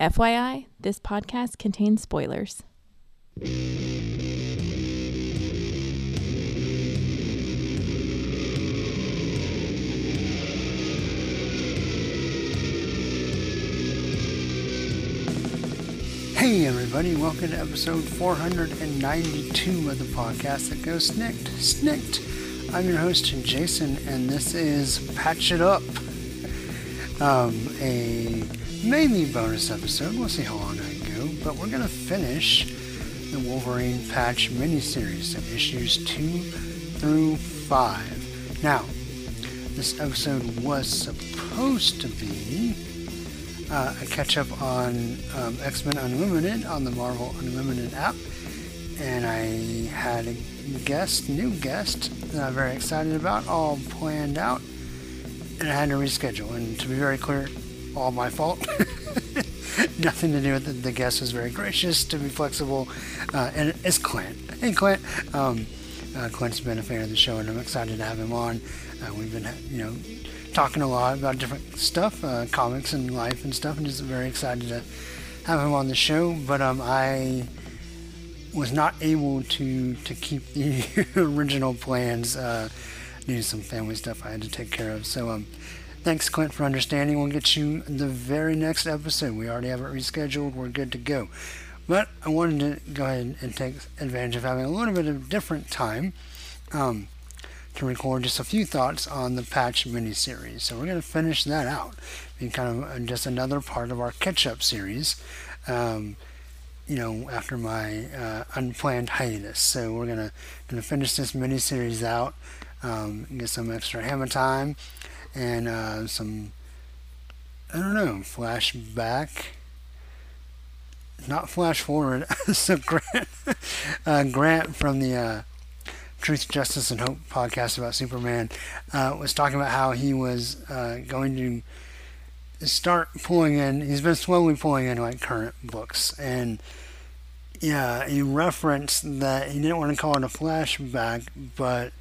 FYI, this podcast contains spoilers. Hey everybody, welcome to episode 492 of the podcast that goes SNIKT, SNIKT. I'm your host Jason, and this is Patch It Up, um, a mainly bonus episode. We'll see how long I go, but we're gonna finish the Wolverine Patch miniseries, so issues two through five. Now, this episode was supposed to be uh, a catch up on um, X Men Unlimited on the Marvel Unlimited app. And I had a guest, new guest, that I'm very excited about, all planned out. And I had to reschedule. And to be very clear, all my fault. Nothing to do with it. The guest was very gracious to be flexible. Uh, and it's Clint. Hey, Clint. Um, uh, Clint's been a fan of the show, and I'm excited to have him on. Uh, we've been, you know, talking a lot about different stuff, uh, comics and life and stuff, and just very excited to have him on the show. But um, I was not able to to keep the original plans. Uh, due to some family stuff I had to take care of. So um, thanks, Clint, for understanding. We'll get you the very next episode. We already have it rescheduled. We're good to go. But I wanted to go ahead and take advantage of having a little bit of different time. Um, to record just a few thoughts on the Patch miniseries. So we're going to finish that out, being kind of just another part of our catch-up series. Um, you know, after my uh, unplanned hiatus. So we're gonna finish this miniseries out, um, get some extra hammer time, and uh, some I don't know flashback. Not flash forward. so Grant, uh, Grant from the uh, Truth, Justice, and Hope podcast about Superman uh, was talking about how he was uh, going to start pulling in. He's been slowly pulling in like current books, and yeah, he referenced that he didn't want to call it a flashback, but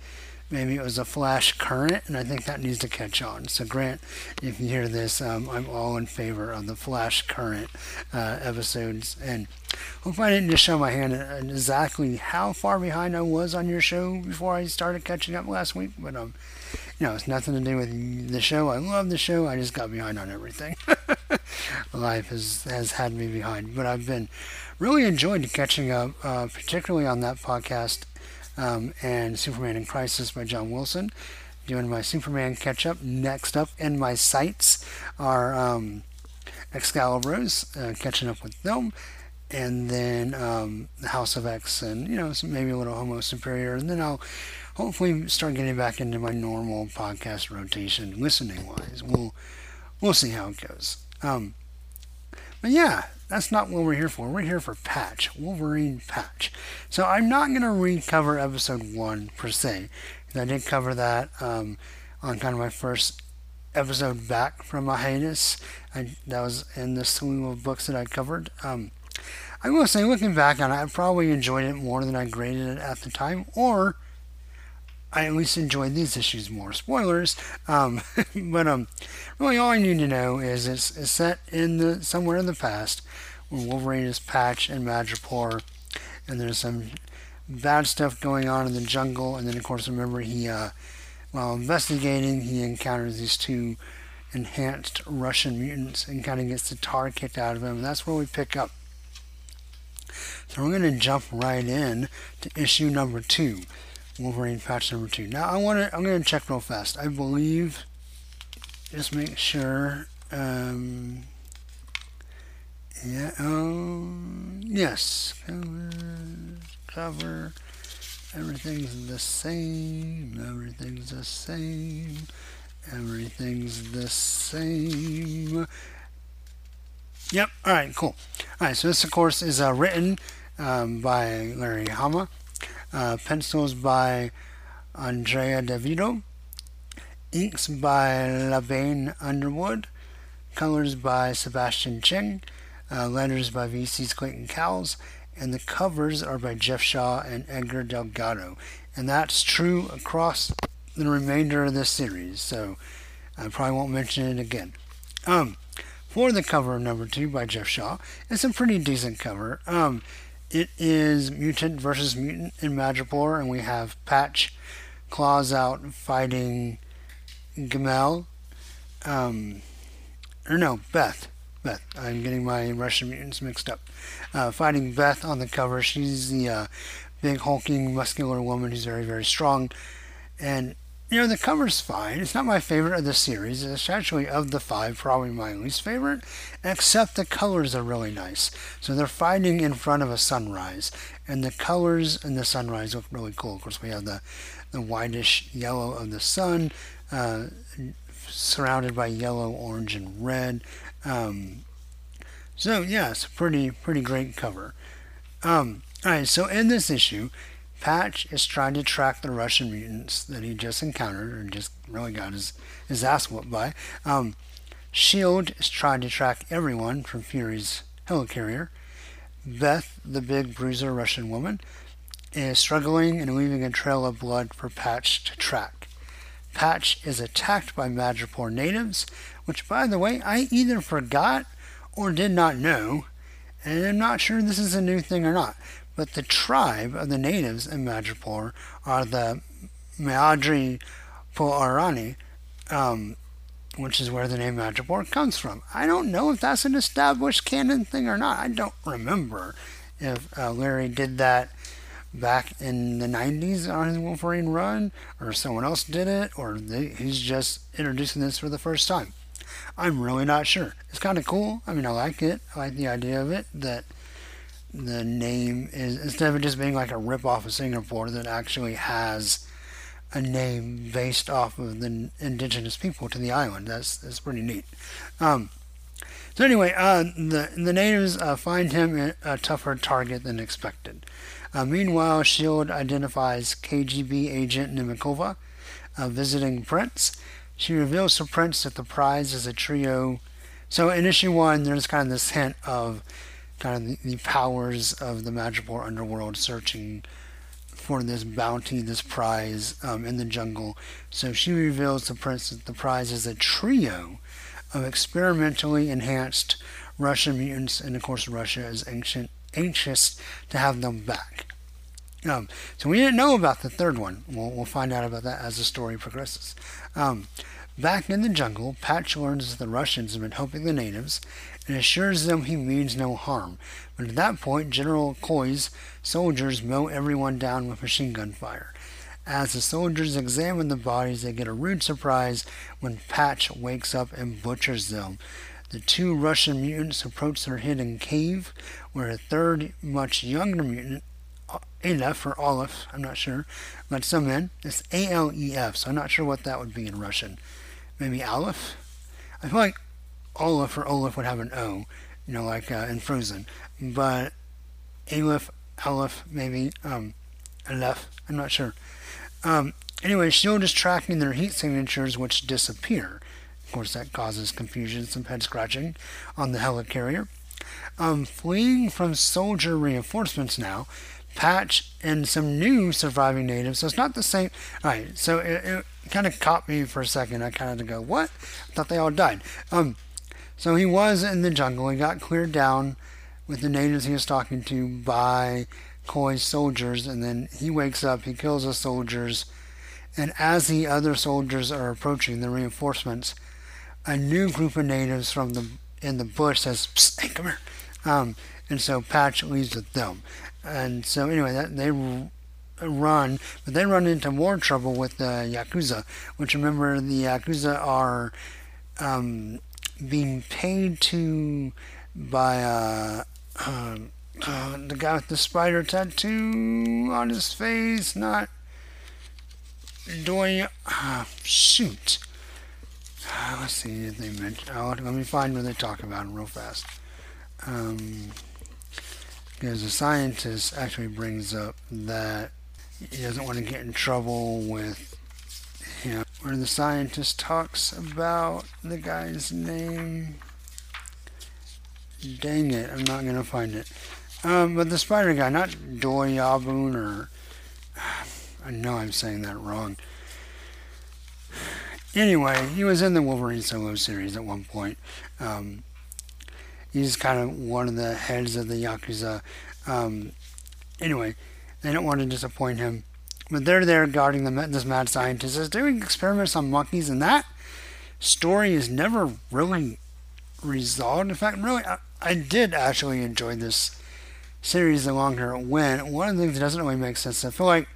maybe it was a flash current, and I think that needs to catch on. So, Grant, if you hear this, um, I'm all in favor of the flash current uh, episodes. And hopefully, I didn't just show my hand exactly how far behind I was on your show before I started catching up last week, but um, you know, it's nothing to do with the show. I love the show. I just got behind on everything. Life has has had me behind, but I've been really enjoyed catching up, uh, particularly on that podcast um, and Superman in Crisis by John Wilson. Doing my Superman catch up. Next up in my sights are um, Excalibros, uh, catching up with them. And then um, the House of X, and you know, maybe a little Homo Superior. And then I'll hopefully start getting back into my normal podcast rotation, listening wise. We'll we'll see how it goes. Um, but yeah, that's not what we're here for. We're here for Patch, Wolverine Patch. So I'm not going to recover episode one per se. I did cover that um, on kind of my first episode back from my hiatus. I, that was in the slew of books that I covered. Um, I will say, looking back on it, I probably enjoyed it more than I graded it at the time, or I at least enjoyed these issues more. Spoilers, um, but um, really all I need to know is it's, it's set in the somewhere in the past when Wolverine is Patch and Madripoor, and there's some bad stuff going on in the jungle. And then of course remember he, uh, while investigating, he encounters these two enhanced Russian mutants and kind of gets the tar kicked out of him. And that's where we pick up. So we're going to jump right in to issue number two. Wolverine patch number two. Now I want to. I'm going to check real fast. I believe. Just make sure. Um, yeah. Um. Yes. Cover. Cover. Everything's the same. Everything's the same. Everything's the same. Yep. All right. Cool. All right. So this, of course, is uh, written um, by Larry Hama. Uh, pencils by Andrea Di Vito. Inks by Le Beau Underwood. Colors by Sebastian Cheng. Uh, letters by VC's Clayton Cowles. And the covers are by Geoff Shaw and Edgar Delgado. And that's true across the remainder of this series. So I probably won't mention it again. Um, for the cover of number two by Geoff Shaw. It's a pretty decent cover. Um, it is mutant versus mutant in Madripoor, and we have Patch claws out fighting Gimel. Um, or no, Beth. Beth. I'm getting my Russian mutants mixed up. Uh, fighting Beth on the cover. She's the uh, big, hulking, muscular woman who's very, very strong. And, you know, the cover's fine. It's not my favorite of the series. It's actually, of the five, probably my least favorite, except the colors are really nice. So they're fighting in front of a sunrise, and the colors in the sunrise look really cool. Of course, we have the, the whitish yellow of the sun, uh, surrounded by yellow, orange, and red. Um, so yeah, it's a pretty pretty great cover. Um, all right, so in this issue, Patch is trying to track the Russian mutants that he just encountered and just really got his, his ass whooped by. Um, Shield is trying to track everyone from Fury's helicarrier. Beth, the big bruiser Russian woman, is struggling and leaving a trail of blood for Patch to track. Patch is attacked by Madripoor natives, which, by the way, I either forgot or did not know, and I'm not sure this is a new thing or not. But the tribe of the natives in Madripoor are the Meadri Poarani, um, which is where the name Madripoor comes from. I don't know if that's an established canon thing or not. I don't remember if uh, Larry did that back in the 90s on his Wolverine run, or someone else did it, or they, he's just introducing this for the first time. I'm really not sure. It's kind of cool. I mean, I like it. I like the idea of it that the name is instead of just being like a rip off of Singapore that actually has a name based off of the indigenous people to the island. That's that's pretty neat. Um, so anyway, uh, the the natives uh, find him a tougher target than expected. Uh, meanwhile, Shield identifies KGB agent Nemikova uh, visiting Prince. She reveals to Prince that the prize is a trio. So in issue one, there's kind of this hint of kind of the, powers of the Madripoor underworld searching for this bounty, this prize um, in the jungle. So she reveals to Prince that the prize is a trio of experimentally enhanced Russian mutants, and of course, Russia is ancient anxious to have them back. Um, so we didn't know about the third one. We'll, we'll find out about that as the story progresses. Um, back in the jungle, Patch learns that the Russians have been helping the natives and assures them he means no harm. But at that point, General Coy's soldiers mow everyone down with machine gun fire. As the soldiers examine the bodies, they get a rude surprise when Patch wakes up and butchers them. The two Russian mutants approach their hidden cave, where a third, much younger mutant, Aleph or Olaf, I'm not sure, lets them in. It's A L E F, so I'm not sure what that would be in Russian. Maybe Aleph? I feel like Olaf or Olaf would have an O, you know, like uh, in Frozen. But Aleph, Aleph, maybe, um, Aleph, I'm not sure. Um, anyway, Shield is tracking their heat signatures, which disappear. Of course, that causes confusion, some head scratching on the helicarrier. Um, fleeing from soldier reinforcements now, Patch and some new surviving natives. So it's not the same. All right, so it, it kind of caught me for a second. I kind of go, what? I thought they all died. Um, so he was in the jungle. He got cleared down with the natives he was talking to by Coy's soldiers, and then he wakes up. He kills the soldiers, and as the other soldiers are approaching the reinforcements, a new group of natives from the in the bush says, Psst, "Hey, come here," um, and so Patch leaves with them. And so anyway, that they run, but they run into more trouble with the yakuza. Which remember, the yakuza are um, being paid to by uh, uh, uh, the guy with the spider tattoo on his face, not doing. Uh, shoot. Uh, let's see if they mention. Oh, let me find where they talk about him real fast. Um, because the scientist actually brings up that he doesn't want to get in trouble with. Where the scientist talks about the guy's name. Dang it, I'm not gonna find it. Um, but the spider guy, not Doyabun or I know I'm saying that wrong. Anyway, he was in the Wolverine solo series at one point. Um, he's kind of one of the heads of the Yakuza. Um, anyway, they don't want to disappoint him. But they're there guarding the, this mad scientist is doing experiments on monkeys, and that story is never really resolved. In fact, really, I, I did actually enjoy this series the longer it went. One of the things that doesn't really make sense, I feel like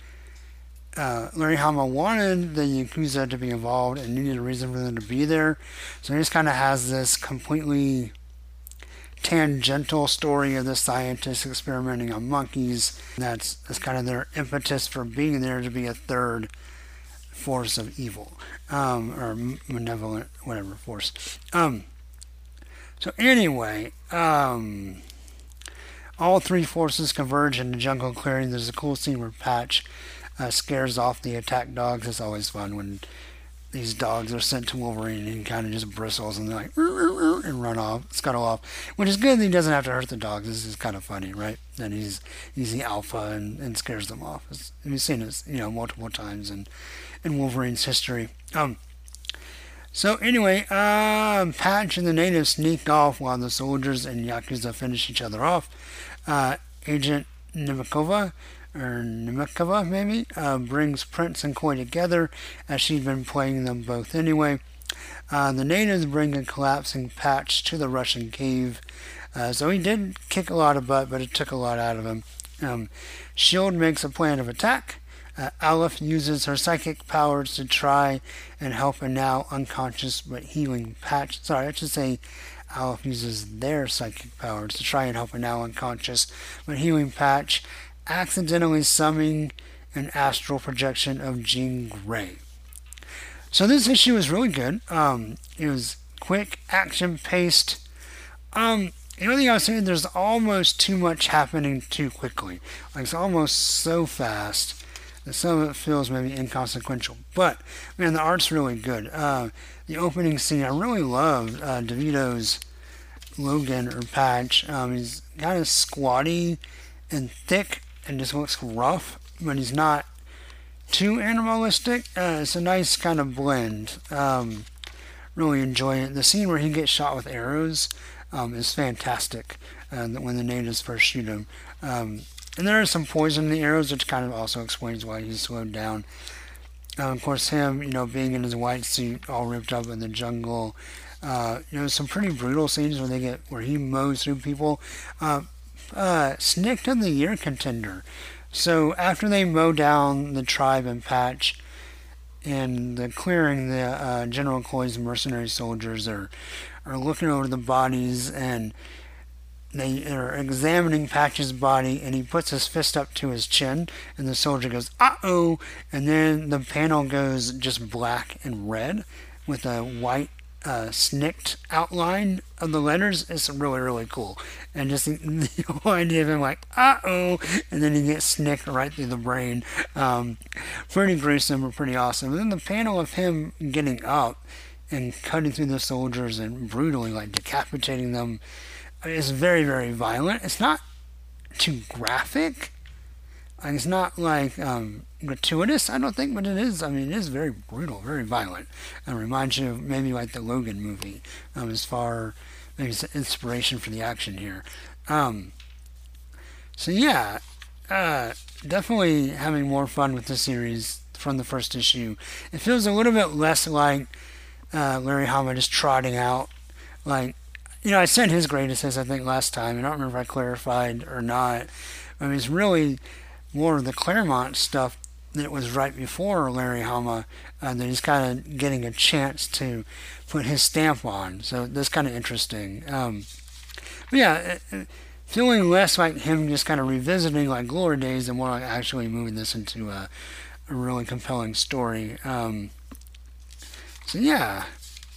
uh, Larry Hama wanted the Yakuza to be involved and needed a reason for them to be there. So he just kind of has this completely tangential story of the scientists experimenting on monkeys. That's, that's kind of their impetus for being there to be a third force of evil um, or malevolent, whatever force. Um, so anyway, um, all three forces converge in the jungle clearing. There's a cool scene where Patch uh, scares off the attack dogs. It's always fun when these dogs are sent to Wolverine and he kind of just bristles and they're like and run off, scuttle off, which is good. He doesn't have to hurt the dogs. This is kind of funny, right? That he's he's the alpha and, and scares them off. It's, we've seen this, you know, multiple times in in Wolverine's history. Um. So anyway, uh, Patch and the natives sneak off while the soldiers and Yakuza finish each other off. Uh, Agent Nemikova or Nemikova maybe, uh, brings Prince and Coy together as she'd been playing them both anyway. Uh, the natives bring a collapsing patch to the Russian cave. Uh, so he did kick a lot of butt, but it took a lot out of him. Um, Shield makes a plan of attack. Uh, Aleph uses her psychic powers to try and help a now unconscious but healing patch. Sorry, I should say Aleph uses their psychic powers to try and help a now unconscious but healing patch accidentally summoning an astral projection of Jean Grey. So this issue was really good. Um, it was quick, action paced. Um, the only thing I was saying, there's almost too much happening too quickly. Like it's almost so fast that some of it feels maybe inconsequential. But man, the art's really good. Uh, the opening scene, I really loved uh, Di Vito's Logan or Patch. Um, he's kind of squatty and thick, and just looks rough, but he's not too animalistic. Uh, it's a nice kind of blend. Um, really enjoy it. The scene where he gets shot with arrows um, is fantastic. Uh, when the natives first shoot him, um, and there is some poison in the arrows, which kind of also explains why he's slowed down. Uh, of course, him, you know, being in his white suit, all ripped up in the jungle. Uh, you know, some pretty brutal scenes where they get where he mows through people. Uh, uh, Snikt of the Year contender. So after they mow down the tribe and patch and the clearing, the uh, General Koi's mercenary soldiers are are looking over the bodies and they are examining Patch's body, and he puts his fist up to his chin, and the soldier goes, "Uh oh!" And then the panel goes just black and red with a white uh, outline of the letters is really, really cool. And just the, whole idea of him like, uh oh, and then he gets snicked right through the brain. Um, pretty gruesome or pretty awesome. And then the panel of him getting up and cutting through the soldiers and brutally like decapitating them is very, very violent. It's not too graphic. It's not like um, gratuitous, I don't think, but it is. I mean, it is very brutal, very violent. It reminds you of maybe like the Logan movie, um, as far maybe it's inspiration for the action here. Um, so yeah, uh, definitely having more fun with the series from the first issue. It feels a little bit less like uh, Larry Hama just trotting out, like you know, I sent his greatest hits I think last time. I don't remember if I clarified or not. I mean, it's really more of the Claremont stuff that was right before Larry Hama uh, that he's kind of getting a chance to put his stamp on. So that's kind of interesting. Um, but yeah, uh, uh, feeling less like him just kind of revisiting like glory days and more like actually moving this into a, a really compelling story. Um, so yeah,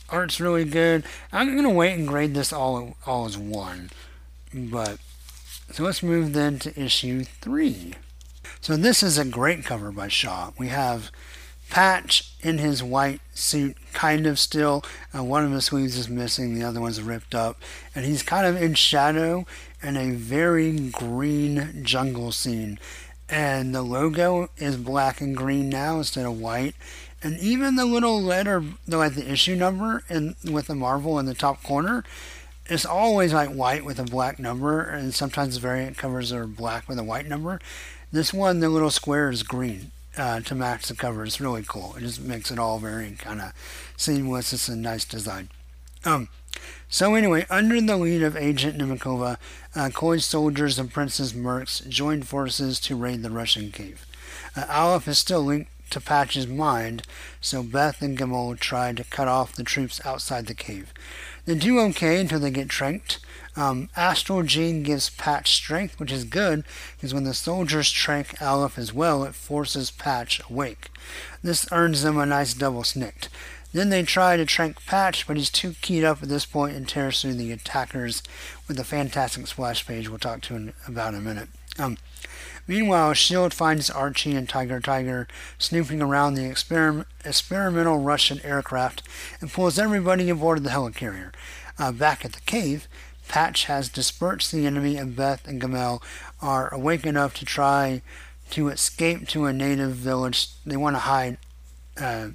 art's really good. I'm gonna wait and grade this all all as one. But so let's move then to issue three. So this is a great cover by Shaw. We have Patch in his white suit, kind of still. Uh, one of his sleeves is missing, the other one's ripped up, and he's kind of in shadow in a very green jungle scene. And the logo is black and green now instead of white. And even the little letter, at the issue number and with the Marvel in the top corner, it's always like white with a black number, and sometimes variant covers are black with a white number. This one, the little square is green uh, to match the cover. It's really cool. It just makes it all very kind of seamless. It's a nice design. Um, so anyway, under the lead of Agent Nemakova, uh, Coy's soldiers and Prince's Mercs joined forces to raid the Russian cave. Uh, Aleph is still linked to Patch's mind, so Beth and Gimel try to cut off the troops outside the cave. They do okay until they get tranked. Um, Astral Jean gives Patch strength, which is good, because when the soldiers trank Aleph as well, it forces Patch awake. This earns them a nice double snikt. Then they try to trank Patch, but he's too keyed up at this point and tears through the attackers with a fantastic splash page we'll talk to in about a minute. Um, Meanwhile, S.H.I.E.L.D. finds Archie and Tyger Tiger snooping around the exper- experimental Russian aircraft and pulls everybody aboard the helicarrier. Uh, back at the cave, Patch has dispersed the enemy, and Beth and Gimel are awake enough to try to escape to a native village. They want to hide uh,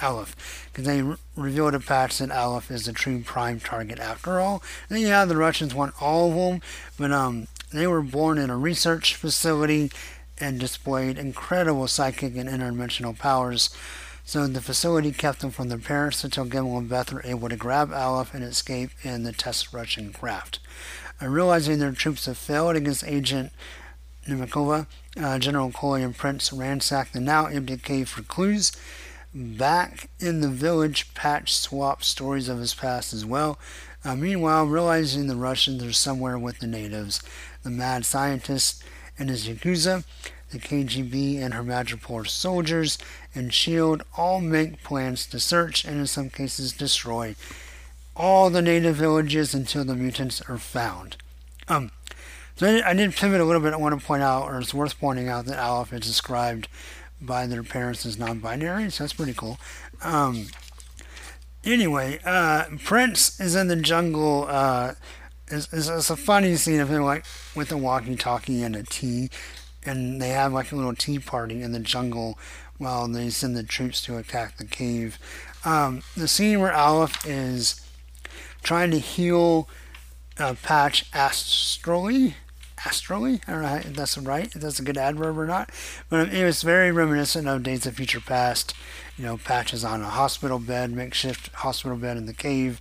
Aleph because they re- reveal to Patch that Aleph is the true prime target after all. And yeah, the Russians want all of them, but um, they were born in a research facility and displayed incredible psychic and interdimensional powers. So the facility kept them from their parents until Gimel and Beth were able to grab Aleph and escape in the test Russian craft. Uh, realizing their troops have failed against Agent Nemakova, uh, General Coy and Prince ransacked the now empty cave for clues. Back in the village, Patch swaps stories of his past as well. Uh, meanwhile, realizing the Russians are somewhere with the natives, the mad scientist and his Yakuza, the KGB and her Madripoor soldiers, and S.H.I.E.L.D. all make plans to search and in some cases destroy all the native villages until the mutants are found. Um, so I did, I did pivot a little bit. I want to point out, or it's worth pointing out, that Aleph is described by their parents as non-binary, so that's pretty cool. Um, anyway, uh, Prince is in the jungle uh, it's, it's, it's, a funny scene of him like with a walkie-talkie and a tea, and they have like a little tea party in the jungle while they send the troops to attack the cave. Um, the scene where Aleph is trying to heal uh, Patch astrally. Astrally? I don't know if that's right, if that's a good adverb or not. But it was very reminiscent of Days of Future Past. You know, Patch is on a hospital bed, makeshift hospital bed in the cave,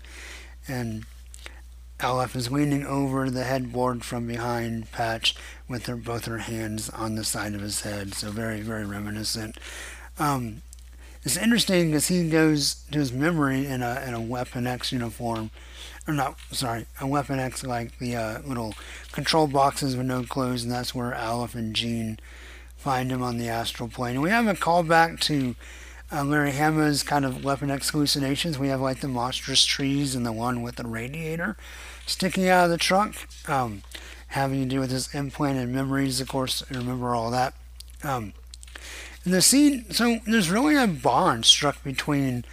and Aleph is leaning over the headboard from behind Patch with her, both her hands on the side of his head. So very, very reminiscent. Um, it's interesting because he goes to his memory in a in a Weapon X uniform, or not, sorry, a Weapon X like the uh, little control boxes with no clothes, and that's where Aleph and Jean find him on the astral plane. And we have a callback to uh, Larry Hama's kind of Weapon hallucinations. We have like the monstrous trees and the one with the radiator sticking out of the trunk, um, having to do with his implanted memories, of course, remember all that. Um, the scene, so there's really a bond struck between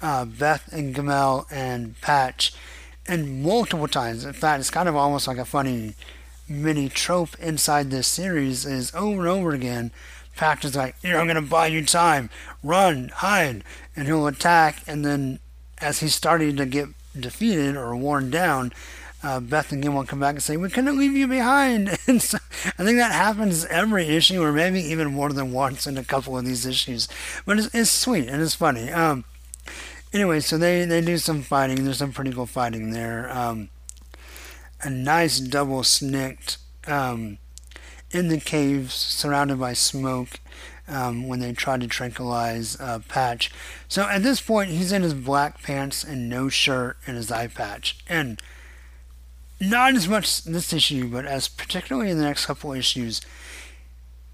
uh, Beth and Gimel and Patch, and multiple times. In fact, it's kind of almost like a funny mini trope inside this series is over and over again. Is like, "Here, I'm gonna buy you time. Run, hide," and he'll attack, and then as he's starting to get defeated or worn down, uh, Beth and Gimel come back and say, "We couldn't leave you behind." And so I think that happens every issue, or maybe even more than once in a couple of these issues. But it's, it's sweet and it's funny. Um, anyway, so they they do some fighting. There's some pretty cool fighting there. Um, a nice double snikt um, in the caves, surrounded by smoke um, when they tried to tranquilize uh, Patch. So at this point, he's in his black pants and no shirt and his eye patch. And not as much this issue, but as particularly in the next couple issues,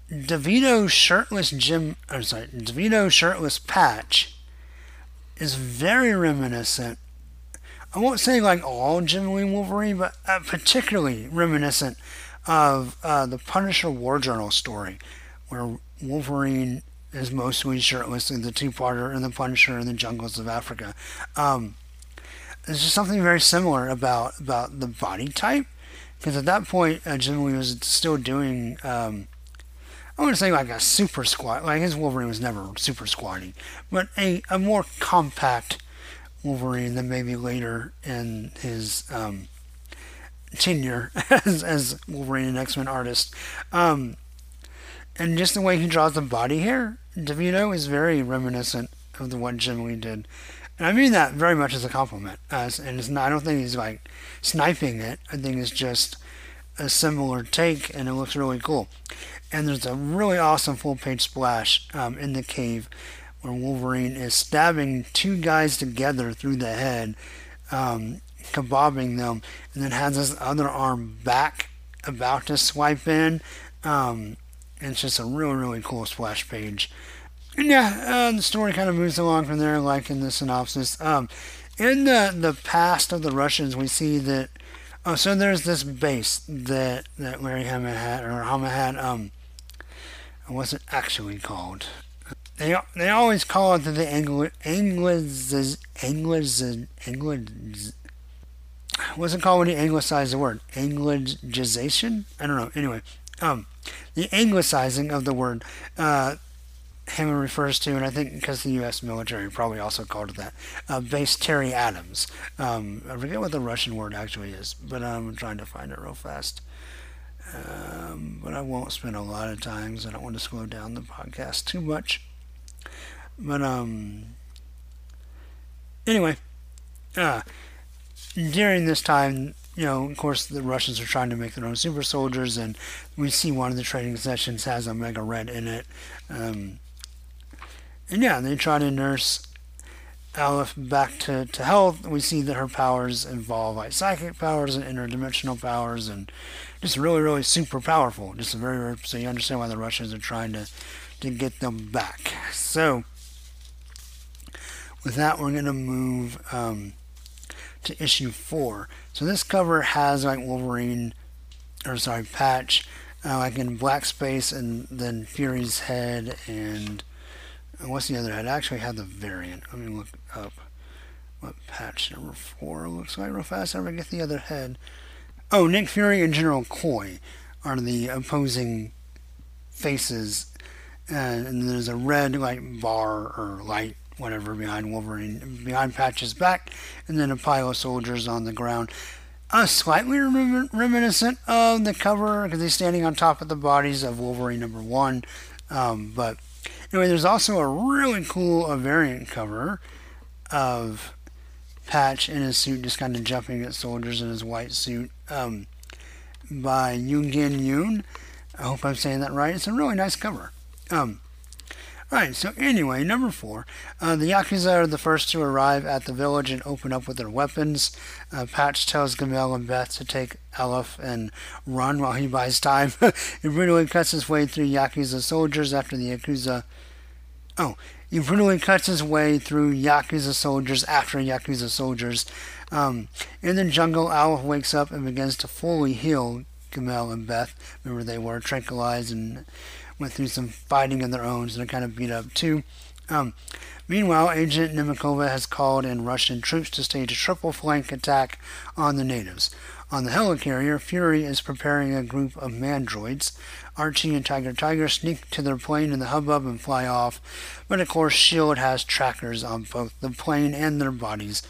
Di Vito shirtless Jim, I'm sorry, Di Vito shirtless Patch is very reminiscent. I won't say like all Jim Lee Wolverine, but uh, particularly reminiscent of uh, the Punisher War Journal story, where Wolverine is mostly shirtless in the two-parter and the Punisher in the jungles of Africa. Um, there's just something very similar about about the body type, because at that point, uh, Jim Lee was still doing. Um, I want to say like a super squat. Like his Wolverine was never super squatty, but a, a more compact Wolverine than maybe later in his um, tenure as, as Wolverine and X Men artist. Um, and just the way he draws the body hair, Di Vito is very reminiscent of the what Jim Lee did. And I mean that very much as a compliment. And it's not, I don't think he's like sniping it. I think it's just a similar take, and it looks really cool. And there's a really awesome full page splash um, in the cave where Wolverine is stabbing two guys together through the head, um, kebabbing them, and then has his other arm back about to swipe in. Um, it's just a really, really cool splash page. And yeah, uh, the story kind of moves along from there, like in the synopsis. Um, in the, the past of the Russians, we see that. Oh, so there's this base that, that Larry Hama had, or Hama had. Um, what's it actually called? They they always call it the Anglo Angliz Angliz Angliz. What's it called when you anglicize the word? Anglicization? I don't know. Anyway, um, the anglicizing of the word. Uh, him refers to, and I think because the U.S. military probably also called it that, uh, base Terry Adams. Um, I forget what the Russian word actually is, but I'm trying to find it real fast. Um, but I won't spend a lot of times. I don't want to slow down the podcast too much. But um, anyway, uh, during this time, you know, of course, the Russians are trying to make their own super soldiers, and we see one of the training sessions has Omega Red in it. Um, and yeah, they try to nurse Aleph back to, to health. We see that her powers involve like psychic powers and interdimensional powers, and just really, really super powerful. Just very, so you understand why the Russians are trying to to get them back. So with that, we're going to move um, to issue four. So this cover has like Wolverine, or sorry, Patch, uh, like in black space, and then Fury's head, and what's the other head? I actually have the variant. Let me look up what patch number four looks like real fast. I get the other head. Oh, Nick Fury and General Coy are the opposing faces, and, and there's a red like bar or light whatever behind Wolverine, behind Patch's back, and then a pile of soldiers on the ground. Uh, slightly rem- reminiscent of the cover because he's standing on top of the bodies of Wolverine number one. Um, but anyway, there's also a really cool variant cover of Patch in his suit, just kind of jumping at soldiers in his white suit um, by Yoon Yoon. I hope I'm saying that right. It's a really nice cover. Um, Right, so anyway, number four. Uh, the Yakuza are the first to arrive at the village and open up with their weapons. Uh, Patch tells Gimel and Beth to take Aleph and run while he buys time. he brutally cuts his way through Yakuza soldiers after the Yakuza. Oh, he brutally cuts his way through Yakuza soldiers after Yakuza soldiers. Um, in the jungle, Aleph wakes up and begins to fully heal Gimel and Beth. Remember, they were tranquilized and went through some fighting of their own, so they're kind of beat up too. Um, meanwhile, Agent Nemakova has called in Russian troops to stage a triple flank attack on the natives. On the helicarrier, Fury is preparing a group of mandroids. Archie and Tyger Tiger sneak to their plane in the hubbub and fly off, but of course, S.H.I.E.L.D. has trackers on both the plane and their bodies.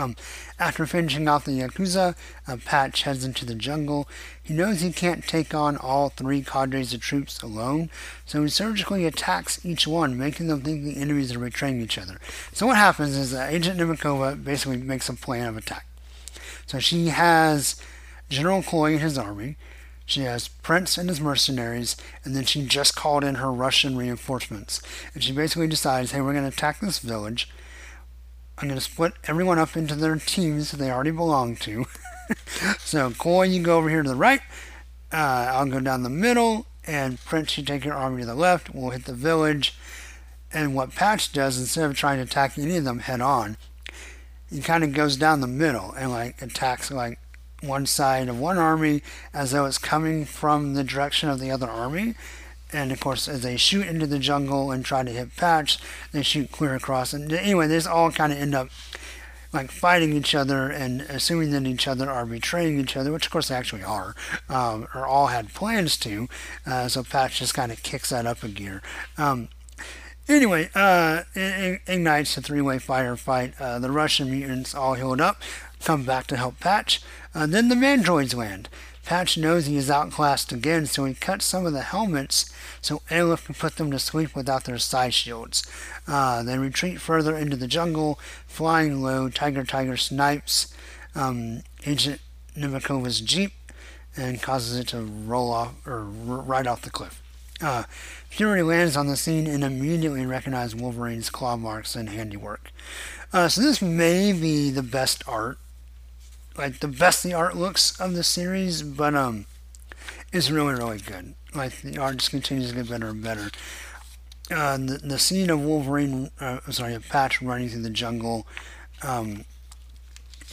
Um, after finishing off the Yakuza, uh, Patch heads into the jungle. He knows he can't take on all three cadres of troops alone, so he surgically attacks each one, making them think the enemies are betraying each other. So what happens is that Agent Nemakova basically makes a plan of attack. So she has General Coy and his army, she has Prince and his mercenaries, and then she just called in her Russian reinforcements. And she basically decides, hey, we're going to attack this village. I'm going to split everyone up into their teams that they already belong to. so, Coy, you go over here to the right. Uh, I'll go down the middle, and Prince, you take your army to the left. We'll hit the village. And what Patch does, instead of trying to attack any of them head on, he kind of goes down the middle and like attacks like one side of one army as though it's coming from the direction of the other army and of course, as they shoot into the jungle and try to hit Patch, they shoot clear across. And anyway, they all kind of end up like fighting each other and assuming that each other are betraying each other, which of course they actually are, um, or all had plans to. Uh, so Patch just kind of kicks that up a gear. Um, Anyway, uh, it, it ignites a three-way firefight. Uh, the Russian mutants all healed up, come back to help Patch. Uh, then the Mandroids land. Patch knows he is outclassed again, so he cuts some of the helmets so Aleph can put them to sleep without their side shields. Uh, they retreat further into the jungle, flying low. Tyger Tiger snipes um, Agent Nemikova's jeep and causes it to roll off or right off the cliff. Uh, Fury lands on the scene and immediately recognizes Wolverine's claw marks and handiwork. Uh, so this may be the best art, like the best the art looks of the series, but um, it's really really good. Like the art just continues to get better and better. Uh, the, the scene of Wolverine, uh, sorry, a Patch running through the jungle, um,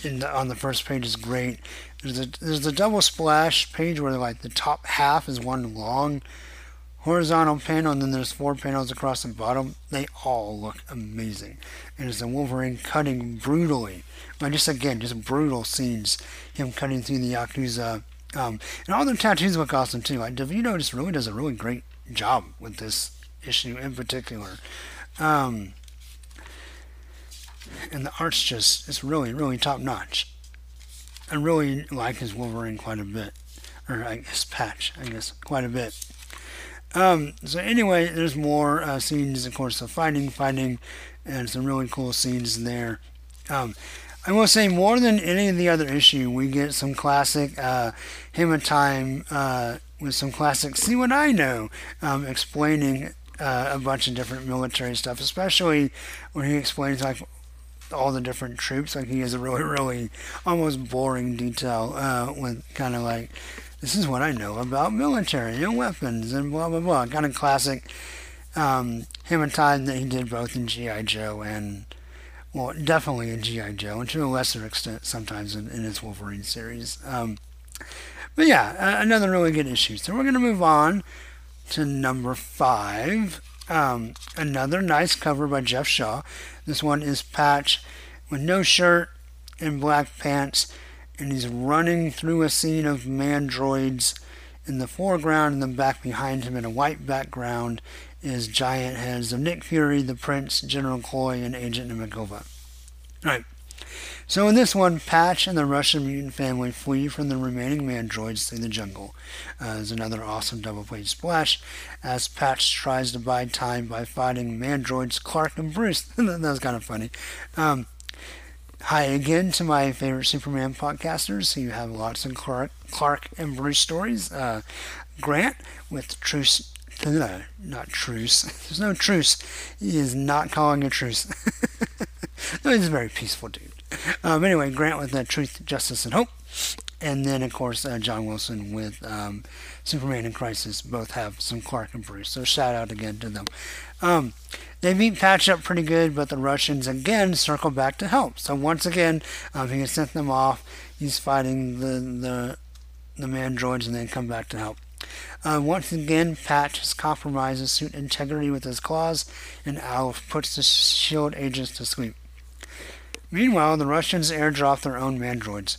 in the, on the first page is great. There's a there's a double splash page where like the top half is one long horizontal panel, and then there's four panels across the bottom. They all look amazing, and it's a Wolverine cutting brutally. Like just again, just brutal scenes. Him cutting through the yakuza, um, and all the tattoos look awesome too. Like Di Vito just really does a really great job with this issue in particular. Um, and the art's just it's really really top notch. I really like his Wolverine quite a bit, or I guess Patch, I guess quite a bit. Um, so anyway, there's more uh, scenes, of course, of fighting, fighting, and some really cool scenes there. Um, I will say more than any of the other issue, we get some classic uh, Hammer Time uh, with some classic See What I Know, um, explaining uh, a bunch of different military stuff, especially when he explains like all the different troops. Like he has a really, really almost boring detail uh, with kind of like, this is what I know about military and weapons and blah blah blah. Kind of classic um, him and Todd that he did both in GI Joe and well, definitely in GI Joe, and to a lesser extent sometimes in, in his Wolverine series. Um, but yeah, another really good issue. So we're gonna move on to number five. Um, another nice cover by Geoff Shaw. This one is Patch with no shirt and black pants, and he's running through a scene of mandroids in the foreground, and then back behind him in a white background is giant heads of Nick Fury, the Prince, General Coy, and Agent Nemikova. Alright. So in this one, Patch and the Russian mutant family flee from the remaining mandroids through the jungle. Uh, another awesome double-page splash as Patch tries to buy time by fighting mandroids Clark and Bruce. that was kind of funny. Um, hi again to my favorite Superman podcasters who have lots of Clark, Clark and Bruce stories. Uh, Grant with Truce no, not truce. There's no truce. He is not calling a truce. no, he's a very peaceful dude. Um, anyway, Grant with the Truth, Justice, and Hope. And then, of course, uh, John Wilson with um, Superman and Crisis both have some Clark and Bruce. So shout out again to them. Um, they beat Patch up pretty good, but the Russians again circle back to help. So once again, um, he has sent them off. He's fighting the the the mandroids, and then come back to help. Uh, once again, Patch compromises suit integrity with his claws, and Aleph puts the shield agents to sleep. Meanwhile, the Russians airdrop their own mandroids.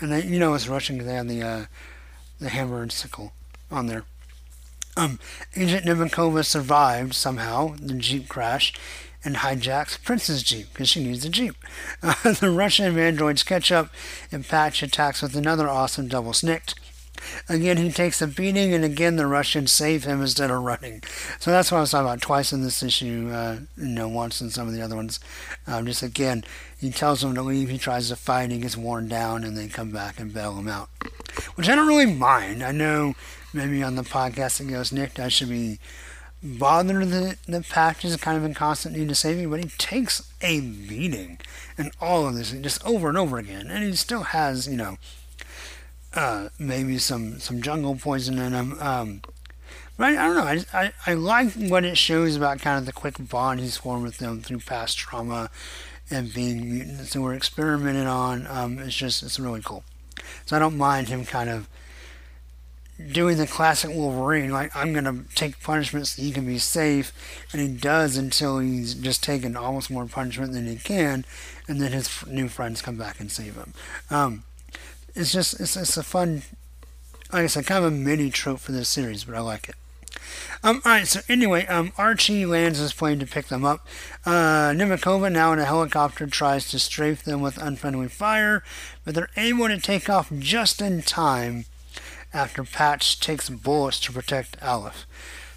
And they, you know it's Russian because they have the, uh, the hammer and sickle on there. Um, Agent Nemikova survived somehow the Jeep crash and hijacks Prince's Jeep because she needs a Jeep. Uh, the Russian mandroids catch up and Patch attacks with another awesome double snikt. Again, he takes a beating, and again, the Russians save him instead of running. So that's what I was talking about twice in this issue, uh, you know, once in some of the other ones. Um, just again, he tells them to leave, he tries to fight, he gets worn down, and they come back and bail him out. Which I don't really mind. I know maybe on the podcast it goes, Nick, I should be bothered that the patch is kind of in constant need to save saving, but he takes a beating and all of this just over and over again, and he still has, you know, uh, maybe some some jungle poison in them. Um, but I, I, don't know. I, I, I like what it shows about kind of the quick bond he's formed with them through past trauma and being mutants that we're experimenting on. Um, it's just it's really cool. So I don't mind him kind of doing the classic Wolverine, like I'm gonna take punishment so you can be safe, and he does until he's just taken almost more punishment than he can, and then his new friends come back and save him. Um, it's just it's, it's a fun, like I said, kind of a mini trope for this series, but I like it. Um, all right, so anyway, um, Archie lands his plane to pick them up. Uh, now in a helicopter, tries to strafe them with unfriendly fire, but they're able to take off just in time after Patch takes bullets to protect Aleph.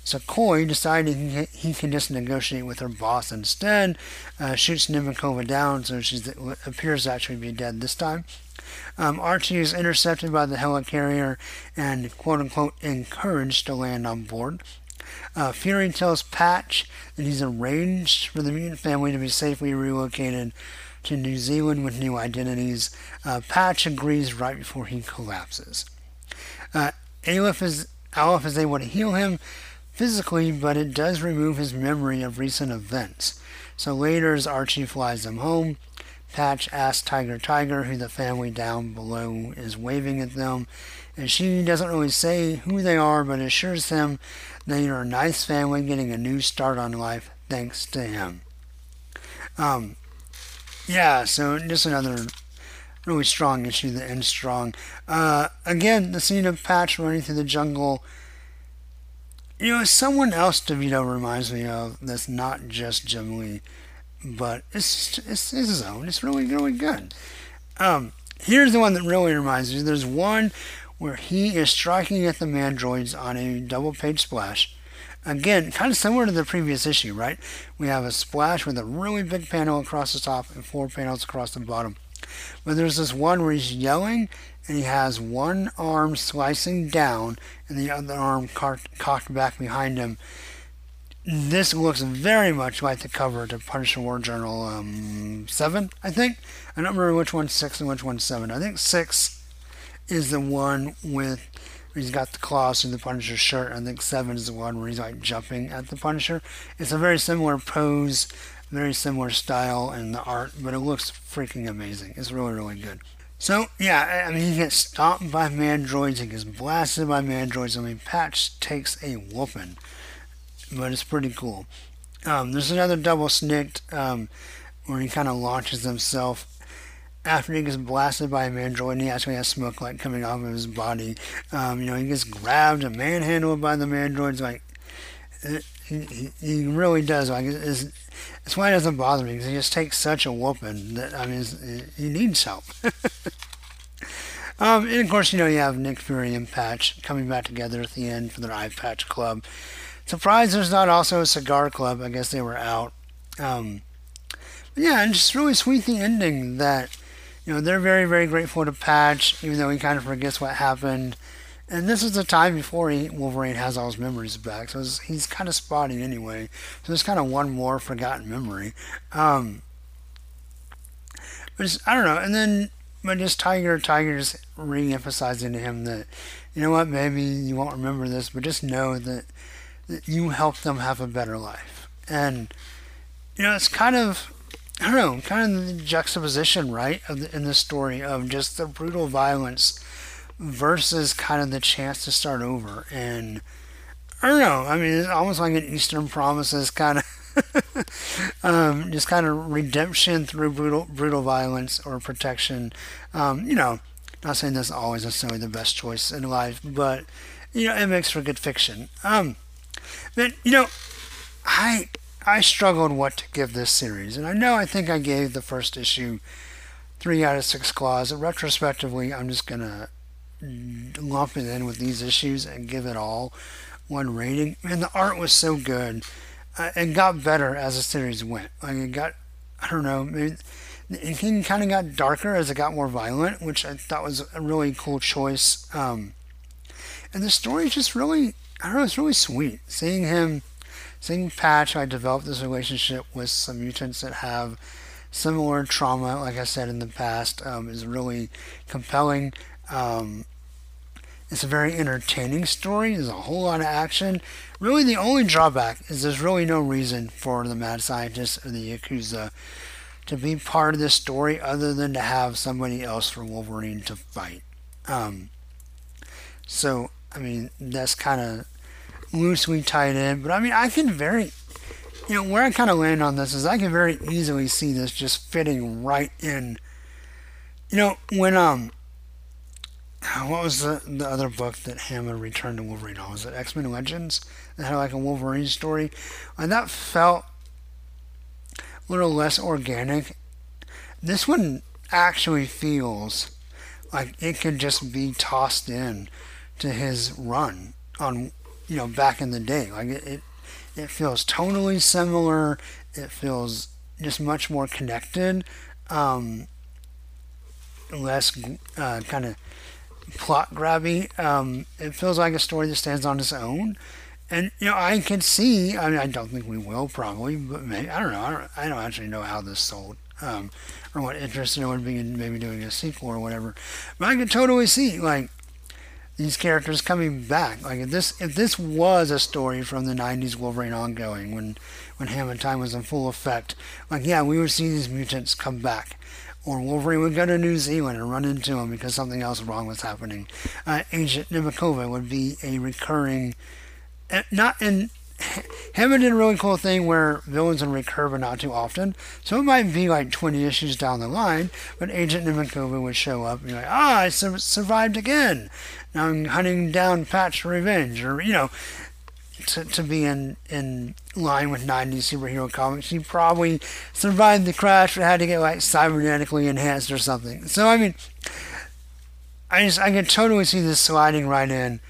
So Coy, deciding he can just negotiate with her boss instead, uh, shoots Nemikova down, so she appears to actually be dead this time. Um, Archie is intercepted by the helicarrier and quote unquote encouraged to land on board. Uh, Fury tells Patch that he's arranged for the mutant family to be safely relocated to New Zealand with new identities. Uh, Patch agrees right before he collapses. Uh, Aleph is Aleph is able to heal him physically, but it does remove his memory of recent events. So later, as Archie flies them home, Patch asks Tyger Tiger who the family down below is waving at them, and she doesn't really say who they are, but assures him they are a nice family getting a new start on life thanks to him. Um, yeah, so just another really strong issue that ends strong. Uh, again, the scene of Patch running through the jungle. You know, someone else Di Vito reminds me of that's not just Jim Lee, but it's it's, it's his own. It's really really good. Um, here's the one that really reminds me. There's one where he is striking at the mandroids on a double page splash. Again, kind of similar to the previous issue, right? We have a splash with a really big panel across the top and four panels across the bottom. But there's this one where he's yelling and he has one arm slicing down and the other arm cocked back behind him. This looks very much like the cover to Punisher War Journal um, 7, I think. I don't remember which one's 6 and which one's 7. I think 6 is the one with he's got the claws through the Punisher shirt. I think 7 is the one where he's like jumping at the Punisher. It's a very similar pose very similar style in the art, but it looks freaking amazing. It's really, really good. So, yeah, I mean, he gets stomped by mandroids, he gets blasted by mandroids. I mean, Patch takes a whooping, but it's pretty cool. Um, there's another double snicked um, where he kind of launches himself after he gets blasted by a mandroid and he actually has smoke light coming off of his body. Um, you know, he gets grabbed and manhandled by the mandroids. Like, he, he really does. Like, it's, it's why it doesn't bother me because he just takes such a whooping that I mean he needs help. um, and of course, you know you have Nick Fury and Patch coming back together at the end for their Eye Patch Club. Surprised there's not also a cigar club. I guess they were out. Um, yeah, and just really sweet the ending that you know they're very very grateful to Patch, even though he kind of forgets what happened. And this is the time before he, Wolverine has all his memories back, so he's kind of spotty anyway. So there's kind of one more forgotten memory. Um, but I don't know. And then, but just Tyger, Tiger's re-emphasizing to him that, you know what, maybe you won't remember this, but just know that, that you helped them have a better life. And, you know, it's kind of, I don't know, kind of the juxtaposition, right, in the story of just the brutal violence versus kind of the chance to start over. And I don't know. I mean, it's almost like an Eastern Promises kind of, um, just kind of redemption through brutal brutal violence or protection. Um, you know, not saying that's always necessarily the best choice in life, but you know, it makes for good fiction. Um, but you know, I I struggled what to give this series, and I know I think I gave the first issue three out of six claws. Retrospectively, I'm just gonna lump it in with these issues and give it all one rating. And the art was so good. Uh, it got better as the series went. Like it got, I don't know, maybe it kind of got darker as it got more violent, which I thought was a really cool choice. Um, and the story is just really, I don't know, it's really sweet. Seeing him, seeing Patch, I developed this relationship with some mutants that have similar trauma, like I said in the past, um, is really compelling. Um, it's a very entertaining story. There's a whole lot of action. Really, the only drawback is there's really no reason for the mad scientist or the Yakuza to be part of this story other than to have somebody else for Wolverine to fight. Um, so, I mean, that's kind of loosely tied in. But I mean, I can very, you know, where I kind of land on this is I can very easily see this just fitting right in. You know, when um what was the the other book that Hama returned to Wolverine on? Was it X Men Legends that had like a Wolverine story? And that felt a little less organic. This one actually feels like it could just be tossed in to his run on you know back in the day. Like it, it, it feels tonally similar. It feels just much more connected, um, less uh, kind of plot grabby. Um, it feels like a story that stands on its own. And you know, I can see. I mean, I don't think we will probably, but maybe I don't know. I don't, I don't actually know how this sold, um, or what interest there would be in maybe doing a sequel or whatever. But I can totally see like these characters coming back. Like if this if this was a story from the '90s Wolverine ongoing, when when Hama Time was in full effect, like yeah, we would see these mutants come back or Wolverine would go to New Zealand and run into him because something else wrong was happening. Uh, Agent Nemikova would be a recurring, uh, not in. Hama did a really cool thing where villains would recur but not too often. So it might be like 20 issues down the line, but Agent Nemikova would show up and be like, ah, I su- survived again. Now I'm hunting down Patch Revenge, or, you know, to, to be in, in line with 90s superhero comics. He probably survived the crash but had to get like cybernetically enhanced or something. So, I mean, I just, I can totally see this sliding right in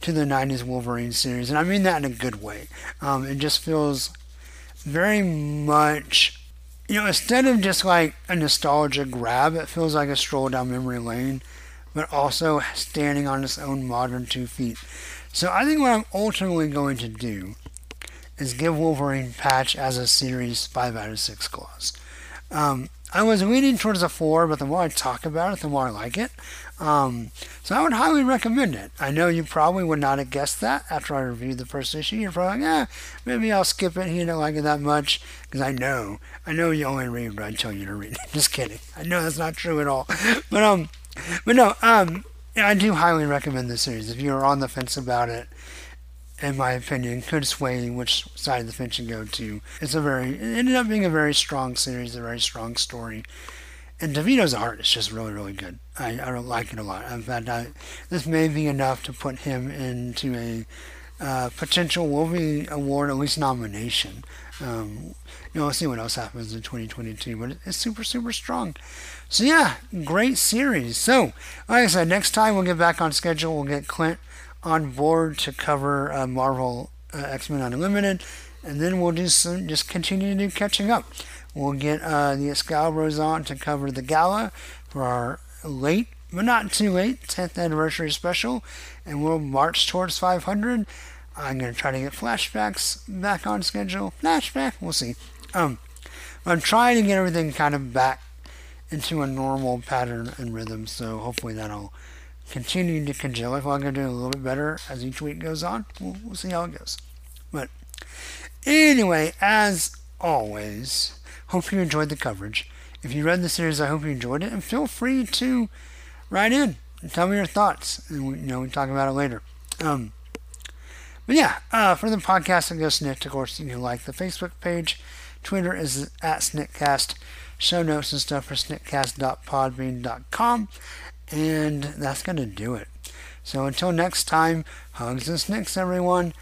to the 90s Wolverine series. And I mean that in a good way. Um, it just feels very much, you know, instead of just like a nostalgia grab, it feels like a stroll down memory lane, but also standing on its own modern two feet. So I think what I'm ultimately going to do is give Wolverine Patch as a series 5 out of 6 claws. Um, I was leaning towards a 4, but the more I talk about it, the more I like it. Um, so I would highly recommend it. I know you probably would not have guessed that after I reviewed the first issue. You're probably like, yeah, maybe I'll skip it. You don't like it that much. Because I know. I know you only read what I tell you to read. Just kidding. I know that's not true at all. But, um, but no, um, I do highly recommend this series. If you're on the fence about it, in my opinion, could sway which side of the fence you go to. It's a very, it ended up being a very strong series, a very strong story. And Di Vito's art is just really, really good. I, I don't like it a lot. In fact, I, this may be enough to put him into a uh, potential Wolverine Award, at least nomination. Um, you know, we'll see what else happens in 2022, but it's super, super strong. So yeah, great series. So, like I said, next time we'll get back on schedule. We'll get Clint on board to cover uh, Marvel uh, X Men Unlimited, and then we'll just just continue to do catching up. We'll get uh, the Excaliburs on to cover the gala for our late, but not too late, 10th anniversary special, and we'll march towards 500. I'm going to try to get flashbacks back on schedule. Flashback, we'll see. Um, I'm trying to get everything kind of back into a normal pattern and rhythm, so hopefully that'll continue to congeal. I feel like I'm doing a little bit better as each week goes on. We'll, we'll see how it goes. But anyway, as always, hope you enjoyed the coverage. If you read the series, I hope you enjoyed it, and feel free to write in and tell me your thoughts, and we, you know we talk about it later. Um, but yeah, uh, for the podcast that goes Snikt, of course, you can like the Facebook page. Twitter is at Sniktcast. Show notes and stuff for sniktcast.podbean.com. And that's going to do it. So until next time, hugs and snikts, everyone.